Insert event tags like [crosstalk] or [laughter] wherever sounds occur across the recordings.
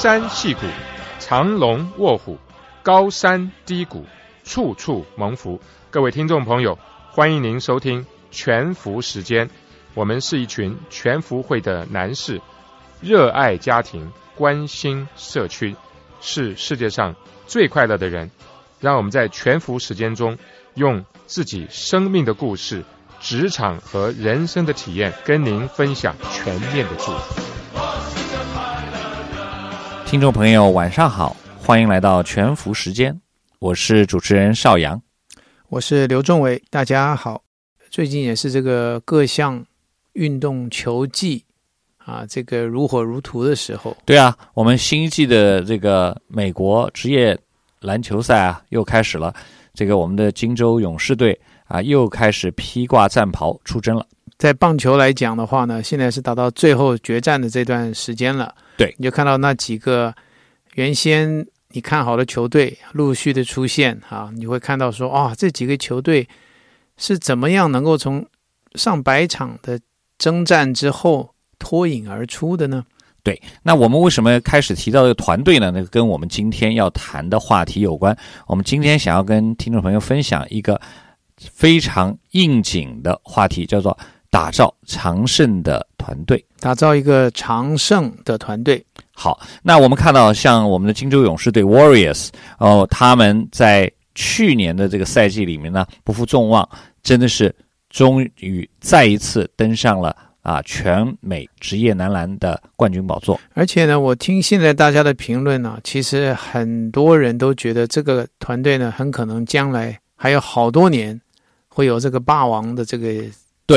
山戏谷，藏龙卧虎，高山低谷，处处蒙福。各位听众朋友，欢迎您收听全福时间。我们是一群全福会的男士，热爱家庭，关心社区，是世界上最快乐的人。让我们在全福时间中，用自己生命的故事、职场和人生的体验，跟您分享全面的祝福。听众朋友，晚上好，欢迎来到全福时间，我是主持人邵阳，我是刘仲伟，大家好。最近也是这个各项运动球季啊，这个如火如荼的时候。对啊，我们新一季的这个美国职业篮球赛啊，又开始了。这个我们的金州勇士队啊，又开始披挂战袍出征了。在棒球来讲的话呢，现在是打到最后决战的这段时间了。对，你就看到那几个原先你看好的球队陆续的出现啊，你会看到说啊，这几个球队是怎么样能够从上百场的征战之后脱颖而出的呢？对，那我们为什么开始提到这个团队呢？那个跟我们今天要谈的话题有关。我们今天想要跟听众朋友分享一个非常应景的话题，叫做。打造长胜的团队，打造一个长胜的团队。好，那我们看到像我们的金州勇士队 Warriors 哦，他们在去年的这个赛季里面呢，不负众望，真的是终于再一次登上了啊全美职业男篮的冠军宝座。而且呢，我听现在大家的评论呢，其实很多人都觉得这个团队呢，很可能将来还有好多年会有这个霸王的这个。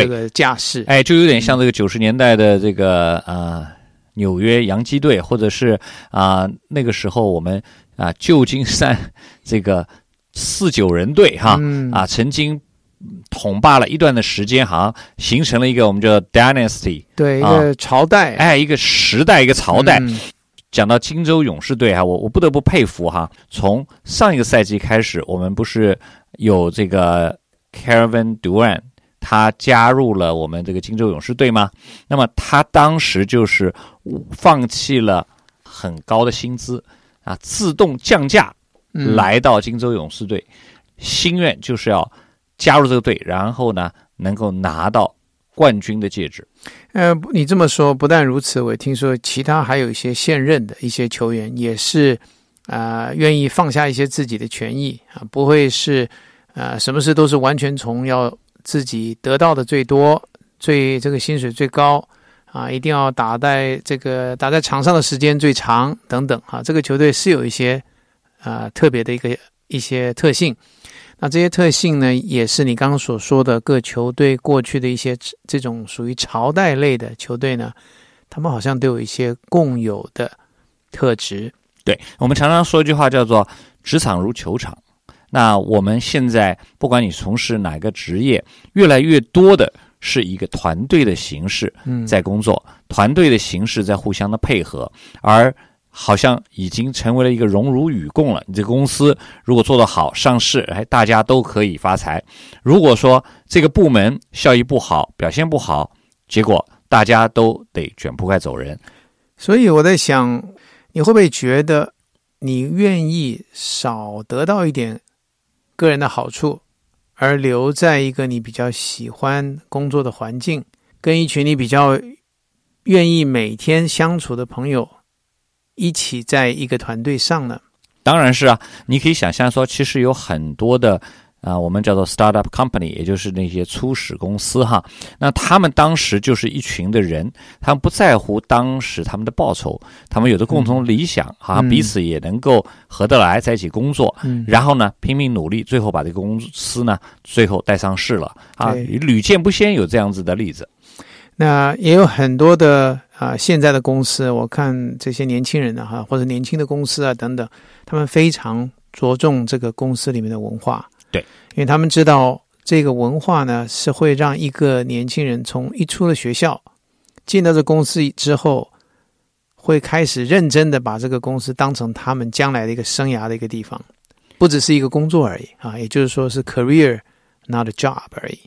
这个架势，哎，就有点像这个九十年代的这个啊纽约洋基队，或者是啊那个时候我们啊旧金山这个四九人队哈啊曾经统霸了一段的时间，好像形成了一个我们叫 dynasty，对一个朝代，哎，一个时代，一个朝代。讲到金州勇士队哈，我我不得不佩服哈，从上一个赛季开始，我们不是有这个 Kevin Durant。他加入了我们这个金州勇士队吗？那么他当时就是放弃了很高的薪资啊，自动降价来到金州勇士队，心愿就是要加入这个队，然后呢能够拿到冠军的戒指。呃，你这么说不但如此，我听说其他还有一些现任的一些球员也是啊，愿意放下一些自己的权益啊，不会是啊，什么事都是完全从要。自己得到的最多、最这个薪水最高啊，一定要打在这个打在场上的时间最长等等啊。这个球队是有一些啊特别的一个一些特性，那这些特性呢，也是你刚刚所说的各球队过去的一些这种属于朝代类的球队呢，他们好像都有一些共有的特质。对我们常常说一句话叫做“职场如球场”。那我们现在不管你从事哪个职业，越来越多的是一个团队的形式在工作，团队的形式在互相的配合，而好像已经成为了一个荣辱与共了。你这个公司如果做得好，上市，哎，大家都可以发财；如果说这个部门效益不好，表现不好，结果大家都得卷铺盖走人。所以我在想，你会不会觉得你愿意少得到一点？个人的好处，而留在一个你比较喜欢工作的环境，跟一群你比较愿意每天相处的朋友一起在一个团队上呢？当然是啊，你可以想象说，其实有很多的。啊，我们叫做 startup company，也就是那些初始公司哈。那他们当时就是一群的人，他们不在乎当时他们的报酬，他们有着共同理想，好像彼此也能够合得来，在一起工作。嗯。然后呢，拼命努力，最后把这个公司呢，最后带上市了啊。屡见不鲜有这样子的例子。那也有很多的啊，现在的公司，我看这些年轻人呢哈，或者年轻的公司啊等等，他们非常着重这个公司里面的文化。对，因为他们知道这个文化呢，是会让一个年轻人从一出了学校，进到这公司之后，会开始认真的把这个公司当成他们将来的一个生涯的一个地方，不只是一个工作而已啊，也就是说是 career not a job 而已。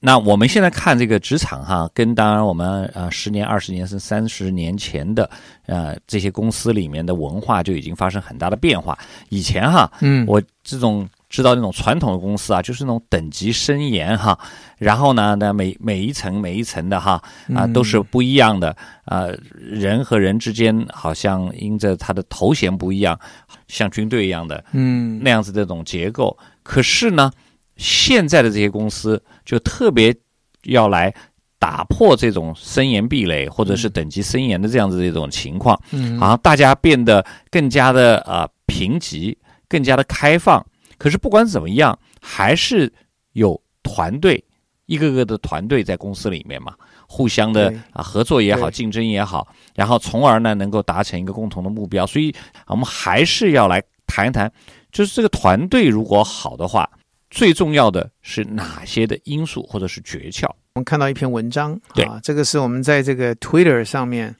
那我们现在看这个职场哈，跟当然我们呃十年、二十年甚至三十年前的呃这些公司里面的文化就已经发生很大的变化。以前哈，嗯，我这种知道那种传统的公司啊，就是那种等级森严哈，然后呢，那每每一层每一层的哈啊都是不一样的啊，人和人之间好像因着他的头衔不一样，像军队一样的嗯那样子这种结构。可是呢，现在的这些公司就特别要来打破这种森严壁垒，或者是等级森严的这样子的一种情况，嗯好像大家变得更加的啊平级，更加的开放。可是不管怎么样，还是有团队，一个个的团队在公司里面嘛，互相的啊合作也好，竞争也好，然后从而呢能够达成一个共同的目标。所以我们还是要来谈一谈，就是这个团队如果好的话，最重要的是哪些的因素或者是诀窍？我们看到一篇文章对啊，这个是我们在这个 Twitter 上面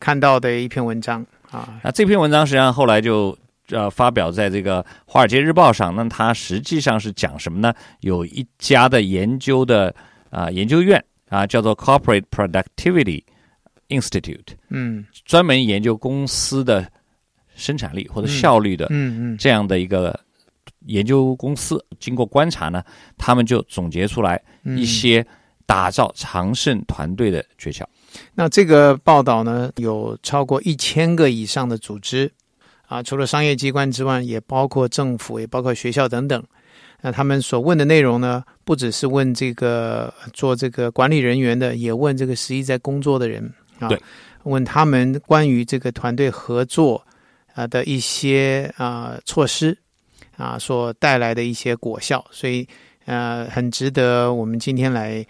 看到的一篇文章啊，那这篇文章实际上后来就呃发表在这个《华尔街日报》上，那它实际上是讲什么呢？有一家的研究的啊、研究院啊，叫做 Corporate Productivity Institute，嗯专门研究公司的生产力或者效率的嗯嗯这样的一个研究公司。经过观察呢，他们就总结出来嗯一些打造长胜团队的诀窍。那这个报道呢，有超过一千个以上的组织啊，除了商业机关之外，也包括政府，也包括学校等等。那他们所问的内容呢，不只是问这个做这个管理人员的，也问这个实际在工作的人啊，问他们关于这个团队合作啊的一些啊措施啊所带来的一些果效，所以呃很值得我们今天来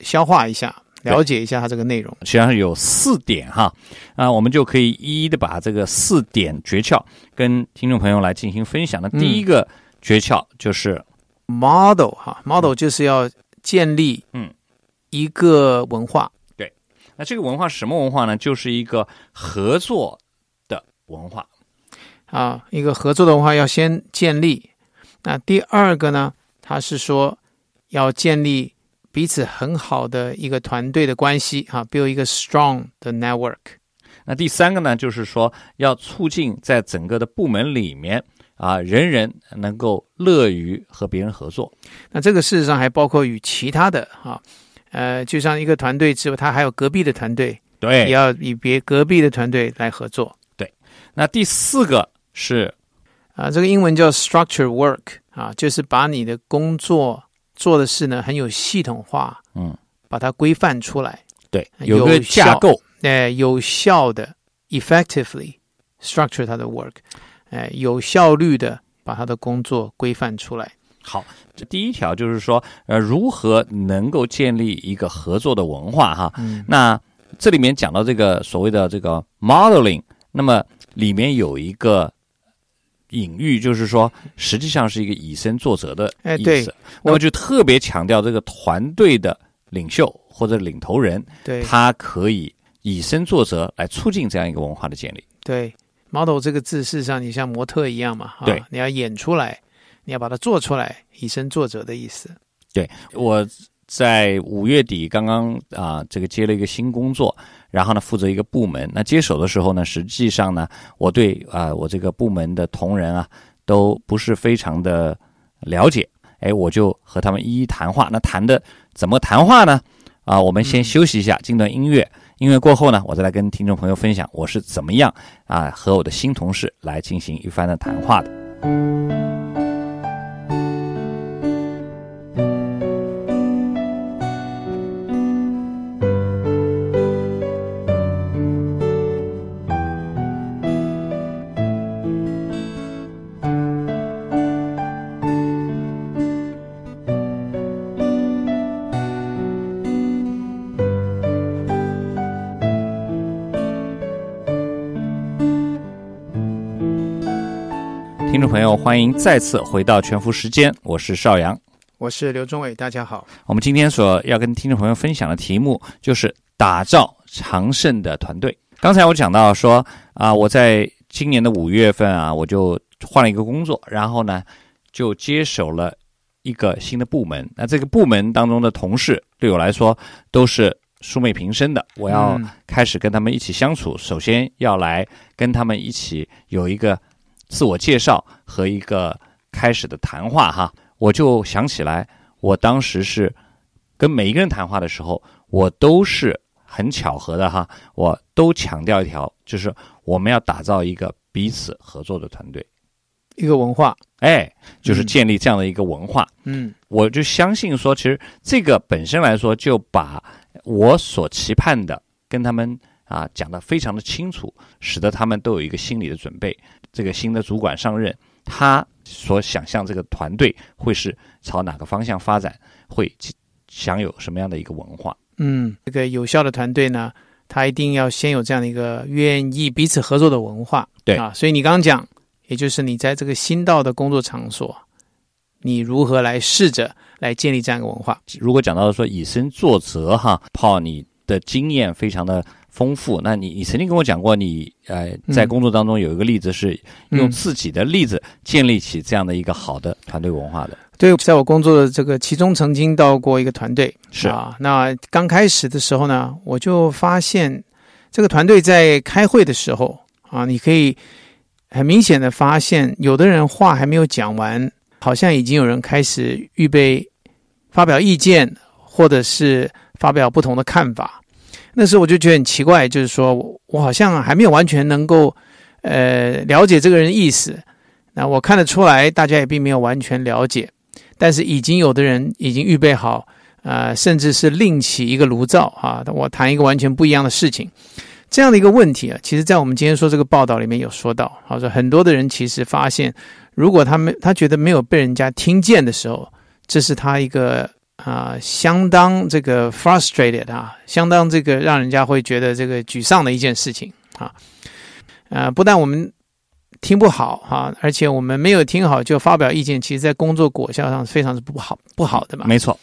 消化一下，了解一下它这个内容。实际上有四点哈，啊，我们就可以一一的把这个四点诀窍跟听众朋友来进行分享。那第一个诀窍就是，model 哈，model 就是要建立嗯一个文化，对那这个文化是什么文化呢？就是一个合作的文化。啊，一个合作的文化要先建立。那第二个呢，它是说要建立彼此很好的一个团队的关系哈，build 一个 strong 的 network。那第三个呢，就是说要促进在整个的部门里面啊，人人能够乐于和别人合作。那这个事实上还包括与其他的哈，呃，就像一个团队之外，他还有隔壁的团队，对也，要与别隔壁的团队来合作对那第四个是啊。这个英文叫 structure work 啊，就是把你的工作做的事呢很有系统化，嗯，把它规范出来。对，有有个架效构。呃，有效的 effectively structure 它的 work，呃，有效率的把他的工作规范出来。好，这第一条就是说，呃，如何能够建立一个合作的文化哈？嗯那这里面讲到这个所谓的这个 modeling，那么里面有一个隐喻，就是说实际上是一个以身作则的哎对意思。那么就特别强调这个团队的领袖或者领头人，对他可以以身作则来促进这样一个文化的建立。对，model 这个字，事实上你像模特一样嘛，啊对，你要演出来，你要把它做出来，以身作则的意思。对我在五月底刚刚啊、这个接了一个新工作，然后呢负责一个部门。那接手的时候呢，实际上呢，我对啊、我这个部门的同仁啊都不是非常的了解。哎，我就和他们一一谈话。那谈的怎么谈话呢？啊，我们先休息一下，进段音乐。音乐过后呢，我再来跟听众朋友分享我是怎么样啊和我的新同事来进行一番的谈话的。朋友，欢迎再次回到全福时间，我是邵阳。我是刘忠伟，大家好。我们今天所要跟听众朋友分享的题目就是打造长胜的团队。刚才我讲到说啊，我在今年的五月份啊，我就换了一个工作，然后呢，就接手了一个新的部门。那这个部门当中的同事对我来说都是素昧平生的，我要开始跟他们一起相处，首先要来跟他们一起有一个自我介绍和一个开始的谈话哈。我就想起来，我当时是跟每一个人谈话的时候，我都是很巧合的哈，我都强调一条，就是我们要打造一个彼此合作的团队。一个文化，哎，就是建立这样的一个文化。嗯，我就相信说，其实这个本身来说，就把我所期盼的跟他们啊讲得非常的清楚，使得他们都有一个心理的准备。这个新的主管上任，他所想象这个团队会是朝哪个方向发展，会享有什么样的一个文化？嗯，这个有效的团队呢，他一定要先有这样的一个愿意彼此合作的文化。对啊，所以你刚刚讲。也就是你在这个新到的工作场所，你如何来试着来建立这样一个文化？如果讲到说以身作则哈，泡你的经验非常的丰富，那你你曾经跟我讲过，你呃在工作当中有一个例子是用自己的例子建立起这样的一个好的团队文化的。对，在我工作的这个其中，曾经到过一个团队是啊。那刚开始的时候呢，我就发现这个团队在开会的时候啊，你可以。很明显的发现，有的人话还没有讲完，好像已经有人开始预备发表意见，或者是发表不同的看法。那时候我就觉得很奇怪，就是说我我好像还没有完全能够呃了解这个人意思。那我看得出来，大家也并没有完全了解，但是已经有的人已经预备好，呃，甚至是另起一个炉灶啊，我谈一个完全不一样的事情。这样的一个问题啊，其实，在我们今天说这个报道里面有说到，好说很多的人其实发现，如果他们他觉得没有被人家听见的时候，这是他一个啊相当这个 frustrated 啊，相当这个让人家会觉得这个沮丧的一件事情啊。呃，不但我们听不好哈，而且我们没有听好就发表意见，其实在工作果效上非常是不好不好的嘛。没错。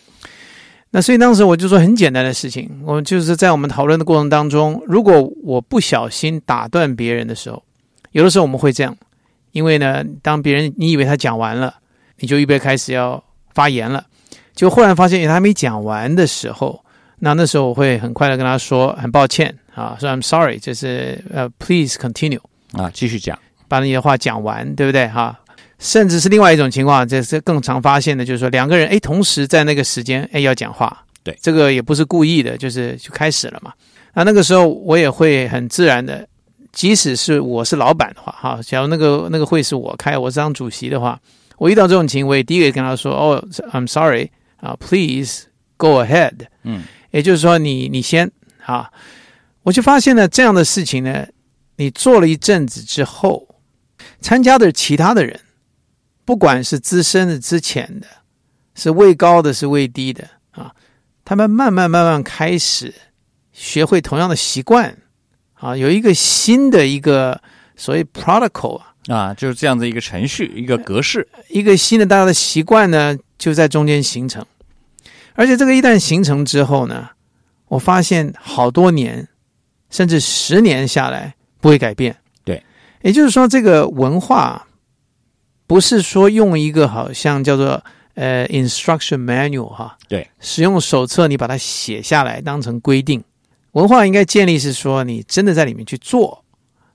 那所以当时我就说很简单的事情，我就是在我们讨论的过程当中，如果我不小心打断别人的时候，有的时候我们会这样，因为呢，当别人你以为他讲完了，你就预备开始要发言了，就忽然发现他还没讲完的时候，那那时候我会很快的跟他说很抱歉啊，说 I'm sorry，就是呃 Please continue 啊，继续讲，把你的话讲完，对不对哈？甚至是另外一种情况，这是更常发现的，就是说两个人哎，同时在那个时间哎要讲话，对，这个也不是故意的，就是就开始了嘛。那那个时候我也会很自然的，即使是我是老板的话，哈，假如那个那个会是我开，我是当主席的话，我遇到这种情况，我也第一个跟他说，哦，I'm sorry 啊，Please go ahead，嗯，也就是说你你先啊，我就发现呢这样的事情呢，你做了一阵子之后，参加的其他的人。不管是资深的、之前的，是位高的、是位低的啊，他们慢慢慢慢开始学会同样的习惯啊，有一个新的一个所谓 protocol 啊，啊，就是这样的一个程序、一个格式，一个新的大家的习惯呢，就在中间形成。而且这个一旦形成之后呢，我发现好多年甚至十年下来不会改变。对，也就是说这个文化。不是说用一个好像叫做呃 instruction manual 哈，对，使用手册你把它写下来当成规定。文化应该建立是说你真的在里面去做，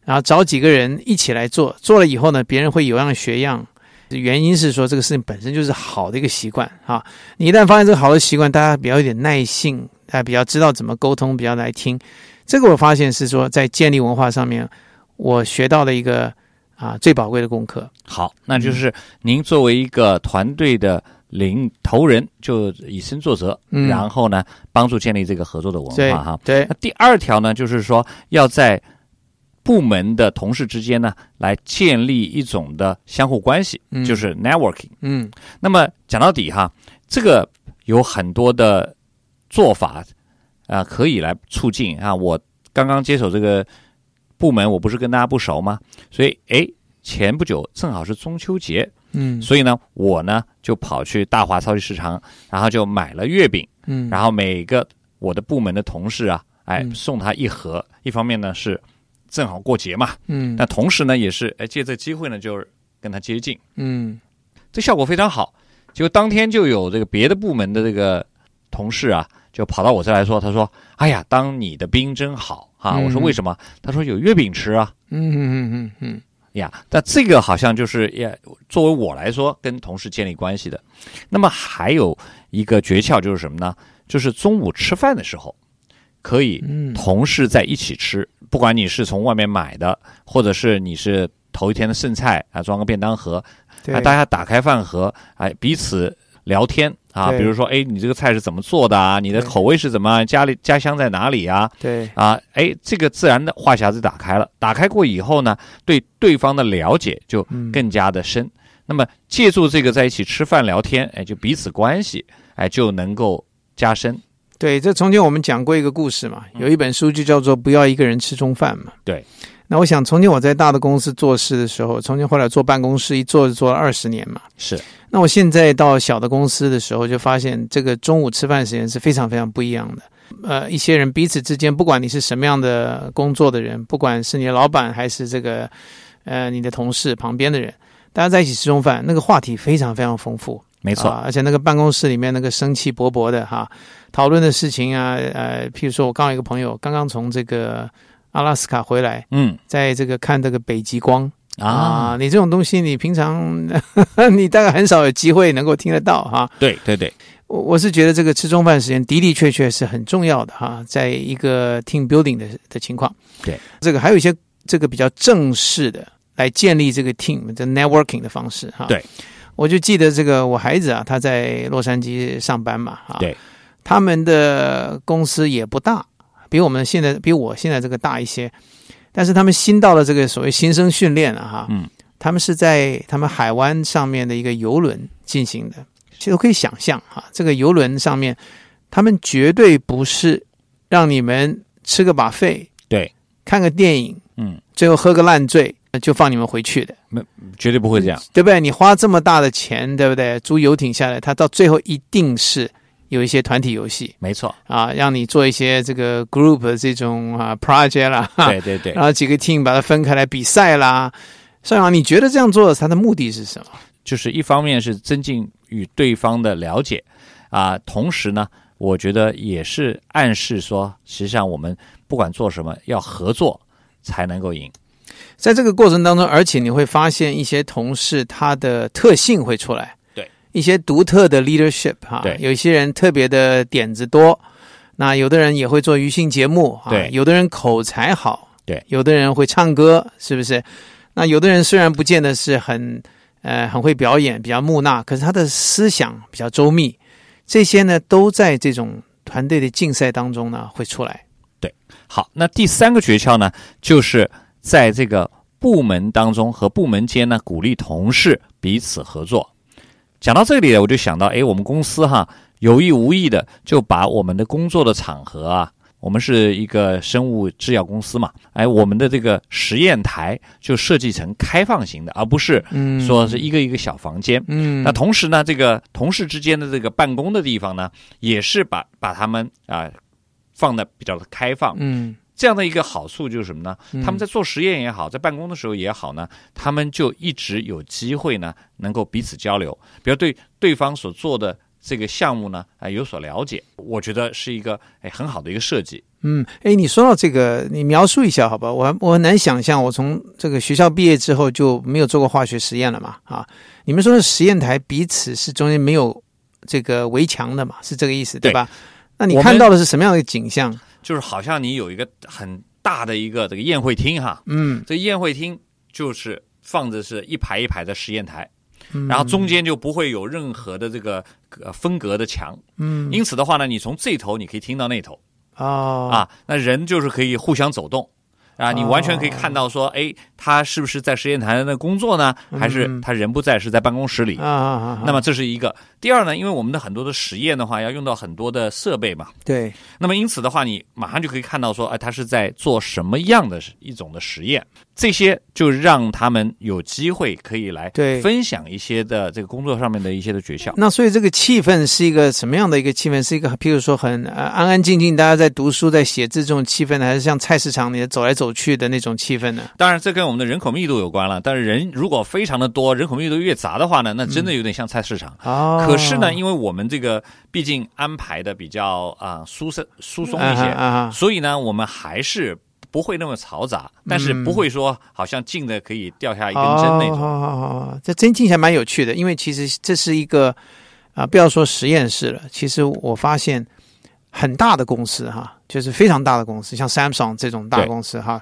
然后找几个人一起来做，做了以后呢，别人会有样学样。原因是说这个事情本身就是好的一个习惯啊。你一旦发现这个好的习惯，大家比较有点耐性，大家比较知道怎么沟通，比较来听。这个我发现是说在建立文化上面，我学到的一个。啊，最宝贵的功课。好，那就是您作为一个团队的领头人，就以身作则，然后呢，帮助建立这个合作的文化。哈，对。那第二条呢，就是说要在部门的同事之间呢，来建立一种的相互关系，就是 networking。嗯。那么讲到底哈，这个有很多的做法啊，可以来促进啊。我刚刚接手这个。部门我不是跟大家不熟吗？所以哎，前不久正好是中秋节，嗯，所以呢，我呢就跑去大华超级市场，然后就买了月饼，嗯，然后每个我的部门的同事啊，哎，送他一盒。一方面呢是正好过节嘛，嗯，那同时呢也是哎借这机会呢就是跟他接近，嗯，这效果非常好。结果当天就有这个别的部门的这个同事啊，就跑到我这来说，他说：“哎呀，当你的兵真好啊！”我说：“为什么？”他说：“有月饼吃啊。”嗯嗯嗯嗯嗯。呀，但这个好像就是也作为我来说，跟同事建立关系的。那么还有一个诀窍就是什么呢？就是中午吃饭的时候，可以同事在一起吃，不管你是从外面买的，或者是你是头一天的剩菜啊，装个便当盒，啊，大家打开饭盒，哎，彼此。聊天啊，比如说，哎，你这个菜是怎么做的啊？你的口味是怎么？家里家乡在哪里啊？对啊，哎，这个自然的话匣子打开了，打开过以后呢，对对方的了解就更加的深。那么借助这个在一起吃饭聊天，哎，就彼此关系哎就能够加深。对，这从前我们讲过一个故事嘛，有一本书就叫做《不要一个人吃中饭》嘛。对。那我想，从前我在大的公司做事的时候，从前后来坐办公室一坐就坐了二十年嘛。是。那我现在到小的公司的时候，就发现这个中午吃饭时间是非常非常不一样的。呃，一些人彼此之间，不管你是什么样的工作的人，不管是你的老板还是这个呃你的同事旁边的人，大家在一起吃中饭，那个话题非常非常丰富。没错。而且那个办公室里面那个生气勃勃的哈，讨论的事情啊，呃，譬如说我刚有一个朋友刚刚从这个。阿拉斯卡回来，嗯，在这个看这个北极光啊，你这种东西，你平常 [laughs] 你大概很少有机会能够听得到哈。对对对，我我是觉得这个吃中饭时间的的确确是很重要的哈，在一个 team building 的的情况。对，这个还有一些这个比较正式的来建立这个 team 的 networking 的方式哈。对，我就记得这个我孩子啊，他在洛杉矶上班嘛，哈，对，他们的公司也不大。比我们现在比我现在这个大一些，但是他们新到了这个所谓新生训练了哈，嗯，他们是在他们海湾上面的一个游轮进行的，其实可以想象哈，这个游轮上面，他们绝对不是让你们吃个把费，对，看个电影，嗯，最后喝个烂醉就放你们回去的，没绝对不会这样，对不对？你花这么大的钱，对不对？租游艇下来，他到最后一定是。有一些团体游戏，没错啊，让你做一些这个 group 的这种啊 project 啦，对对对，然后几个 team 把它分开来比赛啦。邵阳，你觉得这样做它的目的是什么？就是一方面是增进与对方的了解啊，同时呢，我觉得也是暗示说，实际上我们不管做什么，要合作才能够赢。在这个过程当中，而且你会发现一些同事他的特性会出来。对一些独特的 leadership 哈，对，有些人特别的点子多，那有的人也会做娱性节目啊，对，有的人口才好，对，有的人会唱歌，是不是？那有的人虽然不见得是很呃很会表演，比较木讷，可是他的思想比较周密，这些呢都在这种团队的竞赛当中呢会出来。对，好，那第三个诀窍呢，就是在这个部门当中和部门间呢鼓励同事彼此合作。讲到这里，我就想到，哎，我们公司哈有意无意的就把我们的工作的场合啊，我们是一个生物制药公司嘛，哎，我们的这个实验台就设计成开放型的，而不是说是一个一个小房间。嗯，那同时呢，这个同事之间的这个办公的地方呢，也是把把他们啊放的比较的开放。嗯。这样的一个好处就是什么呢？他们在做实验也好，在办公的时候也好呢，他们就一直有机会呢，能够彼此交流，比如对对方所做的这个项目呢，啊有所了解。我觉得是一个哎很好的一个设计。嗯，哎，你说到这个，你描述一下好吧？我我很难想象，我从这个学校毕业之后就没有做过化学实验了嘛？啊，你们说的实验台彼此是中间没有这个围墙的嘛？是这个意思对吧？那你看到的是什么样的景象？就是好像你有一个很大的一个这个宴会厅哈，嗯，这宴会厅就是放着是一排一排的实验台，然后中间就不会有任何的这个分隔的墙，嗯，因此的话呢，你从这头你可以听到那头，哦，啊，那人就是可以互相走动。啊，你完全可以看到说，哎，他是不是在实验台那工作呢？还是他人不在，是在办公室里？啊啊啊！那么这是一个。第二呢，因为我们的很多的实验的话，要用到很多的设备嘛。对。那么因此的话，你马上就可以看到说，哎，他是在做什么样的一种的实验？这些就让他们有机会可以来对分享一些的这个工作上面的一些的诀窍。那所以这个气氛是一个什么样的一个气氛？是一个譬如说很呃安安静静，大家在读书在写字这种气氛呢，还是像菜市场里走来走去的那种气氛呢？当然，这跟我们的人口密度有关了。但是人如果非常的多，人口密度越杂的话呢，那真的有点像菜市场。哦，可是呢，因为我们这个毕竟安排的比较啊疏松疏松一些，啊所以呢，我们还是不会那么嘈杂，但是不会说好像近的可以掉下一根针那种。这真听起来蛮有趣的，因为其实这是一个啊，不要说实验室了，其实我发现很大的公司哈，就是非常大的公司，像 Samsung 这种大公司哈，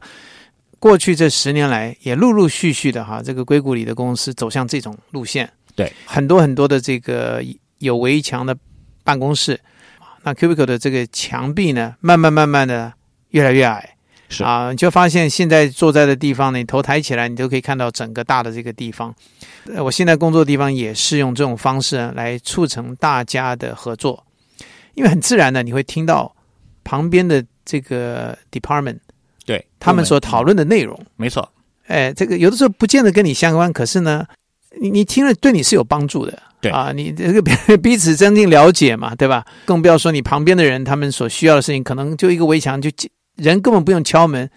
过去这十年来也陆陆续续的哈，这个硅谷里的公司走向这种路线。对，很多很多的这个有围墙的办公室，那 cubicle 的这个墙壁呢，慢慢慢慢的越来越矮。是啊，你就发现现在坐在的地方呢，你头抬起来，你都可以看到整个大的这个地方。呃我现在工作的地方也是用这种方式来促成大家的合作，因为很自然的你会听到旁边的这个 department 对他们所讨论的内容。没错，哎，这个有的时候不见得跟你相关，可是呢，你你听了对你是有帮助的。对啊，你这个彼彼此增进了解嘛，对吧？更不要说你旁边的人，他们所需要的事情，可能就一个围墙，就人根本不用敲门，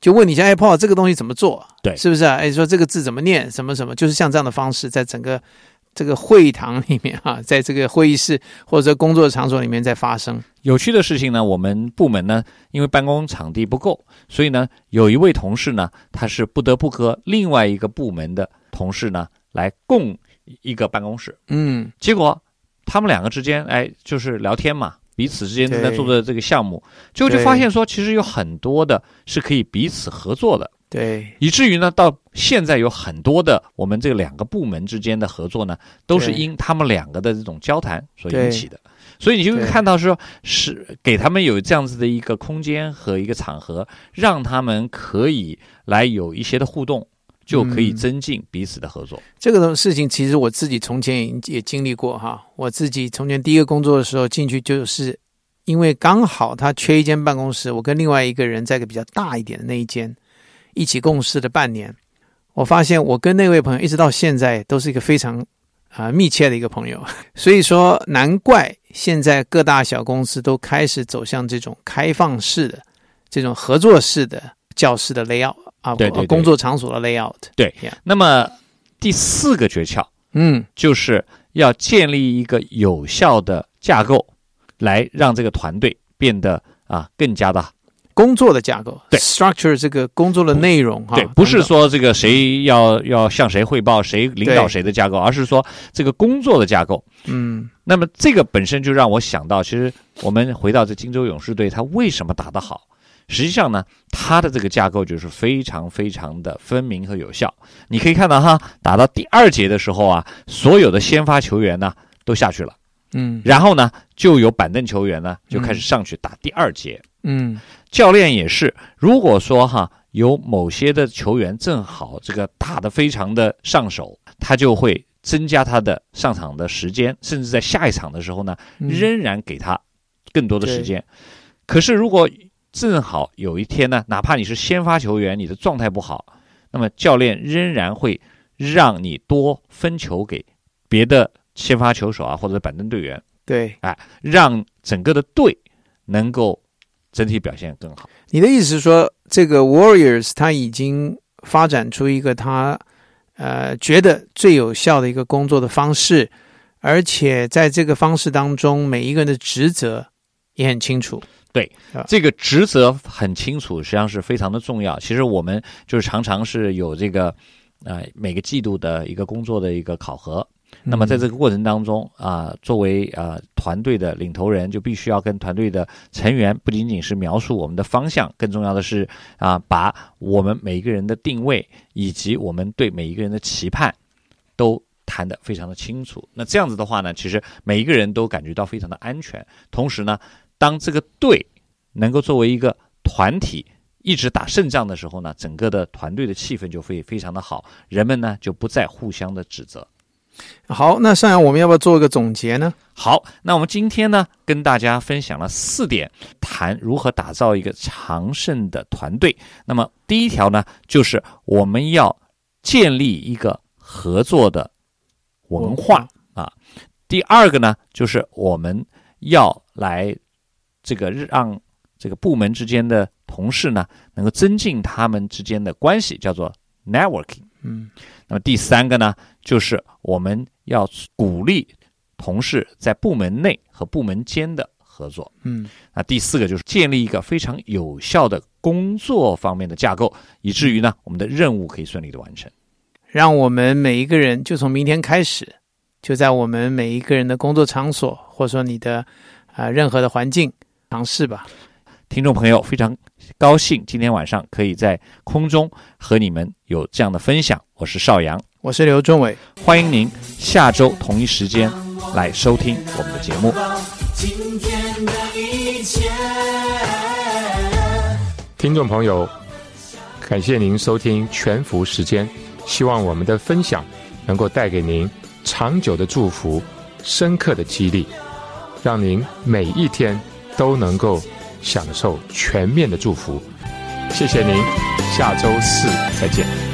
就问你一下，哎，Paul 这个东西怎么做？对是不是啊？哎，说这个字怎么念？什么什么，就是像这样的方式，在整个这个会堂里面啊、[laughs] 在这个会议室或者工作场所里面在发生。有趣的事情呢，我们部门呢，因为办公场地不够，所以呢，有一位同事呢，他是不得不和另外一个部门的同事呢来共一个办公室。嗯，结果他们两个之间，哎，就是聊天嘛，彼此之间正在做的这个项目，结果就发现说，其实有很多的是可以彼此合作的，对，以至于呢，到现在有很多的我们这两个部门之间的合作呢，都是因他们两个的这种交谈所引起的。所以你就会看到说，是给他们有这样子的一个空间和一个场合，让他们可以来有一些的互动，就可以嗯增进彼此的合作。这个事情其实我自己从前也也经历过哈。我自己从前第一个工作的时候进去，就是因为刚好他缺一间办公室，我跟另外一个人在一个比较大一点的那一间一起共事的半年。我发现我跟那位朋友一直到现在都是一个非常啊、密切的一个朋友，[laughs] 所以说难怪现在各大小公司都开始走向这种开放式的、这种合作式的教室的 layout 啊，对对对。工作场所的 layout。对那么第四个诀窍嗯，就是要建立一个有效的架构，来让这个团队变得啊更加的工作的架构，对，structure 这个工作的内容哈，对，不是说这个谁要要向谁汇报，谁领导谁的架构，而是说这个工作的架构。嗯那么这个本身就让我想到，其实我们回到这荆州勇士队，他为什么打得好？实际上呢，他的这个架构就是非常非常的分明和有效。你可以看到哈，打到第二节的时候啊，所有的先发球员呢都下去了，嗯然后呢就有板凳球员呢就开始上去打第二节。嗯。教练也是，如果说哈有某些的球员正好这个打得非常的上手，他就会增加他的上场的时间，甚至在下一场的时候呢，嗯。仍然给他更多的时间。可是如果正好有一天呢，哪怕你是先发球员，你的状态不好，那么教练仍然会让你多分球给别的先发球手啊，或者板凳队员，对，让整个的队能够整体表现更好。你的意思是说，这个 Warriors 他已经发展出一个他呃觉得最有效的一个工作的方式，而且在这个方式当中，每一个人的职责也很清楚。对这个职责很清楚，实际上是非常的重要。其实我们就是常常是有这个，呃，每个季度的一个工作的一个考核。那么在这个过程当中啊、作为啊、团队的领头人，就必须要跟团队的成员不仅仅是描述我们的方向，更重要的是啊、把我们每一个人的定位以及我们对每一个人的期盼都谈得非常的清楚。那这样子的话呢，其实每一个人都感觉到非常的安全。同时呢，当这个队能够作为一个团体一直打胜仗的时候呢，整个的团队的气氛就会非常的好，人们呢就不再互相的指责。好，那上扬我们要不要做一个总结呢？好，那我们今天呢跟大家分享了四点，谈如何打造一个长盛的团队。那么第一条呢，就是我们要建立一个合作的文化。啊第二个呢，就是我们要来这个让这个部门之间的同事呢，能够增进他们之间的关系，叫做 networking。嗯，那么第三个呢，就是我们要鼓励同事在部门内和部门间的合作。嗯，那第四个就是建立一个非常有效的工作方面的架构，以至于呢，我们的任务可以顺利的完成。让我们每一个人就从明天开始，就在我们每一个人的工作场所，或者说你的啊、呃任何的环境尝试吧。听众朋友，非常高兴今天晚上可以在空中和你们有这样的分享。我是邵阳，我是刘忠伟。欢迎您下周同一时间来收听我们的节目。听众朋友，感谢您收听全福时间，希望我们的分享能够带给您长久的祝福、深刻的激励，让您每一天都能够享受全面的祝福。谢谢您，下周四再见。